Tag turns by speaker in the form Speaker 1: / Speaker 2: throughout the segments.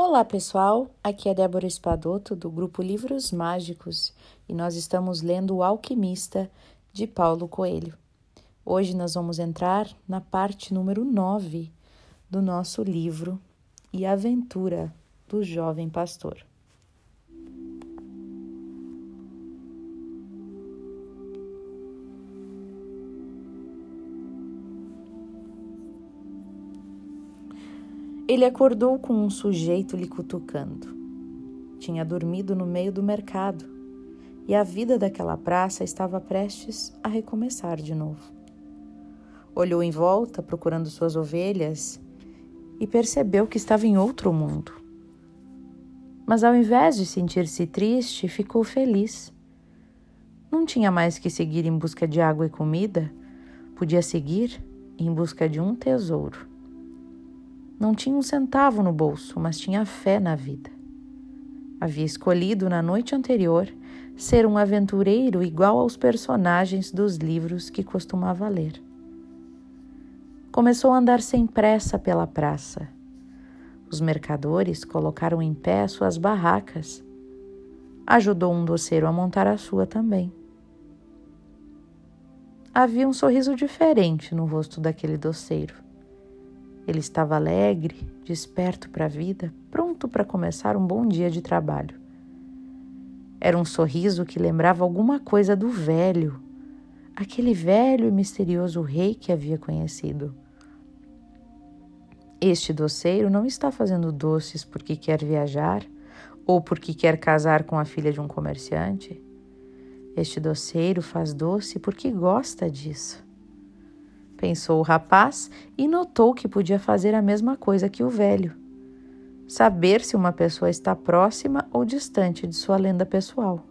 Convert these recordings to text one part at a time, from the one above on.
Speaker 1: Olá pessoal, aqui é Débora Espadoto do grupo Livros Mágicos e nós estamos lendo O Alquimista de Paulo Coelho. Hoje nós vamos entrar na parte número 9 do nosso livro E Aventura do Jovem Pastor. Ele acordou com um sujeito lhe cutucando. Tinha dormido no meio do mercado e a vida daquela praça estava prestes a recomeçar de novo. Olhou em volta procurando suas ovelhas e percebeu que estava em outro mundo. Mas ao invés de sentir-se triste, ficou feliz. Não tinha mais que seguir em busca de água e comida, podia seguir em busca de um tesouro. Não tinha um centavo no bolso, mas tinha fé na vida. Havia escolhido na noite anterior ser um aventureiro igual aos personagens dos livros que costumava ler. Começou a andar sem pressa pela praça. Os mercadores colocaram em pé suas barracas. Ajudou um doceiro a montar a sua também. Havia um sorriso diferente no rosto daquele doceiro ele estava alegre, desperto para a vida, pronto para começar um bom dia de trabalho. Era um sorriso que lembrava alguma coisa do velho, aquele velho e misterioso rei que havia conhecido. Este doceiro não está fazendo doces porque quer viajar ou porque quer casar com a filha de um comerciante. Este doceiro faz doce porque gosta disso pensou o rapaz e notou que podia fazer a mesma coisa que o velho. Saber se uma pessoa está próxima ou distante de sua lenda pessoal.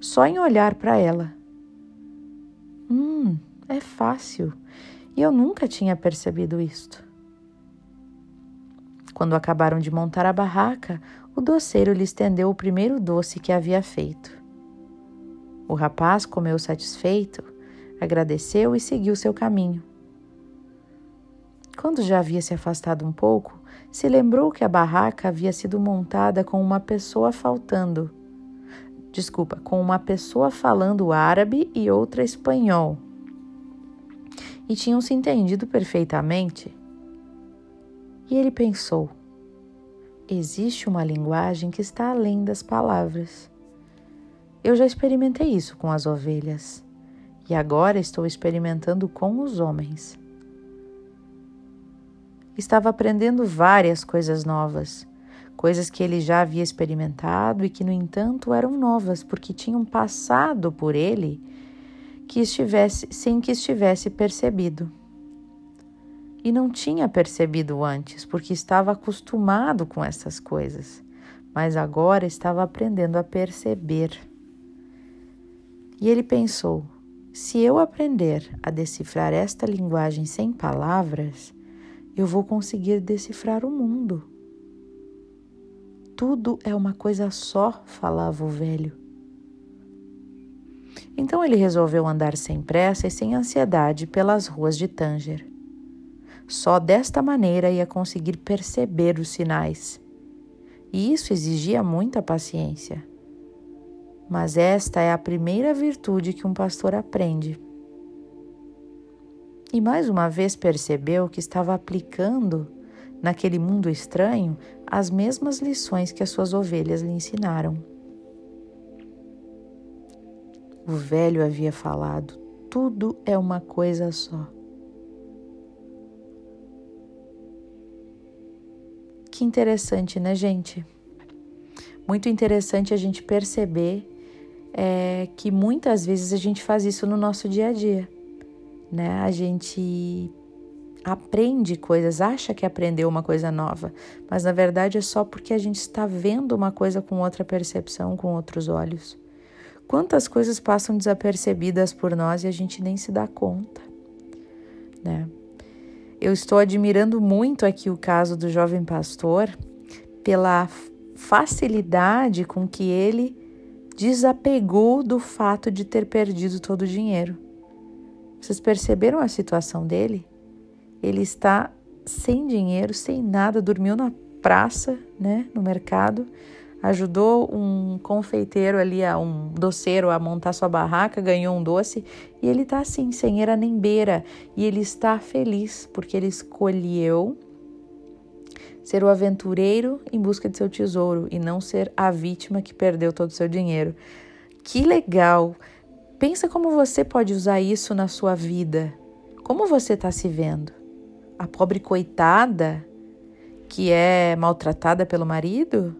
Speaker 1: Só em olhar para ela. Hum, é fácil. E eu nunca tinha percebido isto. Quando acabaram de montar a barraca, o doceiro lhe estendeu o primeiro doce que havia feito. O rapaz comeu satisfeito agradeceu e seguiu seu caminho. Quando já havia se afastado um pouco, se lembrou que a barraca havia sido montada com uma pessoa faltando. Desculpa, com uma pessoa falando árabe e outra espanhol. E tinham se entendido perfeitamente. E ele pensou: existe uma linguagem que está além das palavras. Eu já experimentei isso com as ovelhas e agora estou experimentando com os homens. Estava aprendendo várias coisas novas, coisas que ele já havia experimentado e que, no entanto, eram novas porque tinham passado por ele que estivesse sem que estivesse percebido. E não tinha percebido antes, porque estava acostumado com essas coisas, mas agora estava aprendendo a perceber. E ele pensou: se eu aprender a decifrar esta linguagem sem palavras, eu vou conseguir decifrar o mundo. Tudo é uma coisa só, falava o velho. Então ele resolveu andar sem pressa e sem ansiedade pelas ruas de Tanger. Só desta maneira ia conseguir perceber os sinais. E isso exigia muita paciência mas esta é a primeira virtude que um pastor aprende. E mais uma vez percebeu que estava aplicando naquele mundo estranho as mesmas lições que as suas ovelhas lhe ensinaram. O velho havia falado: tudo é uma coisa só. Que interessante, né, gente? Muito interessante a gente perceber é que muitas vezes a gente faz isso no nosso dia a dia, né? A gente aprende coisas, acha que aprendeu uma coisa nova, mas na verdade é só porque a gente está vendo uma coisa com outra percepção, com outros olhos. Quantas coisas passam desapercebidas por nós e a gente nem se dá conta, né? Eu estou admirando muito aqui o caso do jovem pastor pela facilidade com que ele desapegou do fato de ter perdido todo o dinheiro. Vocês perceberam a situação dele? Ele está sem dinheiro, sem nada, dormiu na praça, né, no mercado, ajudou um confeiteiro ali, a um doceiro a montar sua barraca, ganhou um doce e ele tá assim, sem era nem beira, e ele está feliz porque ele escolheu ser o aventureiro em busca de seu tesouro e não ser a vítima que perdeu todo o seu dinheiro. Que legal! Pensa como você pode usar isso na sua vida. Como você está se vendo? A pobre coitada que é maltratada pelo marido?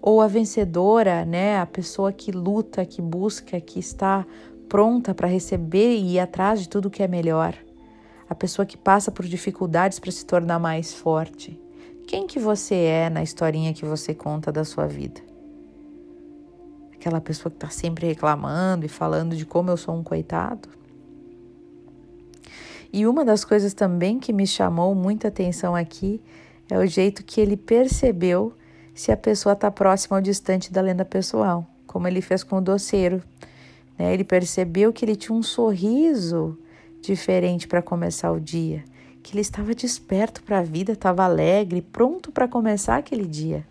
Speaker 1: Ou a vencedora, né? A pessoa que luta, que busca, que está pronta para receber e ir atrás de tudo que é melhor? A pessoa que passa por dificuldades para se tornar mais forte. Quem que você é na historinha que você conta da sua vida? Aquela pessoa que está sempre reclamando e falando de como eu sou um coitado? E uma das coisas também que me chamou muita atenção aqui é o jeito que ele percebeu se a pessoa está próxima ou distante da lenda pessoal, como ele fez com o doceiro. Né? Ele percebeu que ele tinha um sorriso diferente para começar o dia, que ele estava desperto para a vida, estava alegre, pronto para começar aquele dia.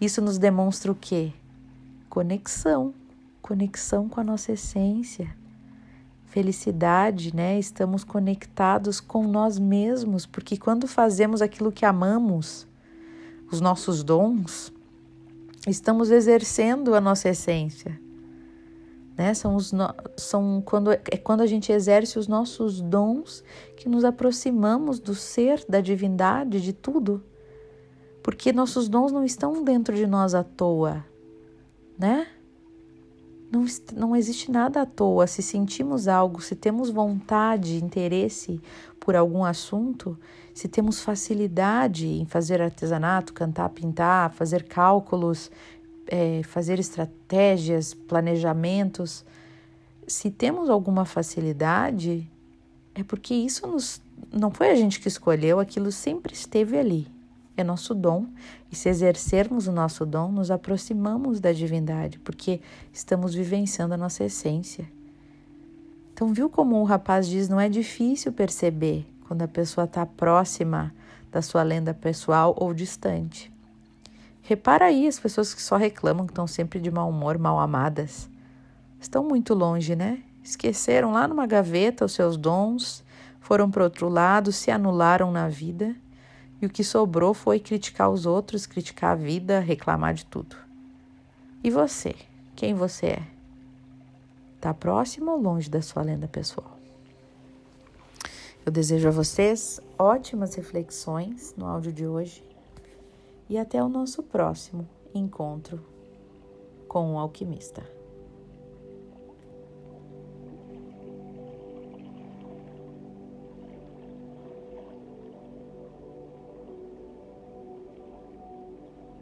Speaker 1: Isso nos demonstra o quê? Conexão, conexão com a nossa essência. Felicidade, né? Estamos conectados com nós mesmos, porque quando fazemos aquilo que amamos, os nossos dons, estamos exercendo a nossa essência né? São, os no... são quando é quando a gente exerce os nossos dons que nos aproximamos do ser, da divindade, de tudo. Porque nossos dons não estão dentro de nós à toa, né? Não, não existe nada à toa. Se sentimos algo, se temos vontade, interesse por algum assunto, se temos facilidade em fazer artesanato, cantar, pintar, fazer cálculos, é, fazer estratégias, planejamentos, se temos alguma facilidade, é porque isso nos, não foi a gente que escolheu, aquilo sempre esteve ali. É nosso dom, e se exercermos o nosso dom, nos aproximamos da divindade, porque estamos vivenciando a nossa essência. Então, viu como o rapaz diz: não é difícil perceber quando a pessoa está próxima da sua lenda pessoal ou distante. Repara aí as pessoas que só reclamam, que estão sempre de mau humor, mal amadas. Estão muito longe, né? Esqueceram lá numa gaveta os seus dons, foram para outro lado, se anularam na vida e o que sobrou foi criticar os outros, criticar a vida, reclamar de tudo. E você? Quem você é? Está próximo ou longe da sua lenda pessoal? Eu desejo a vocês ótimas reflexões no áudio de hoje e até o nosso próximo encontro com o alquimista.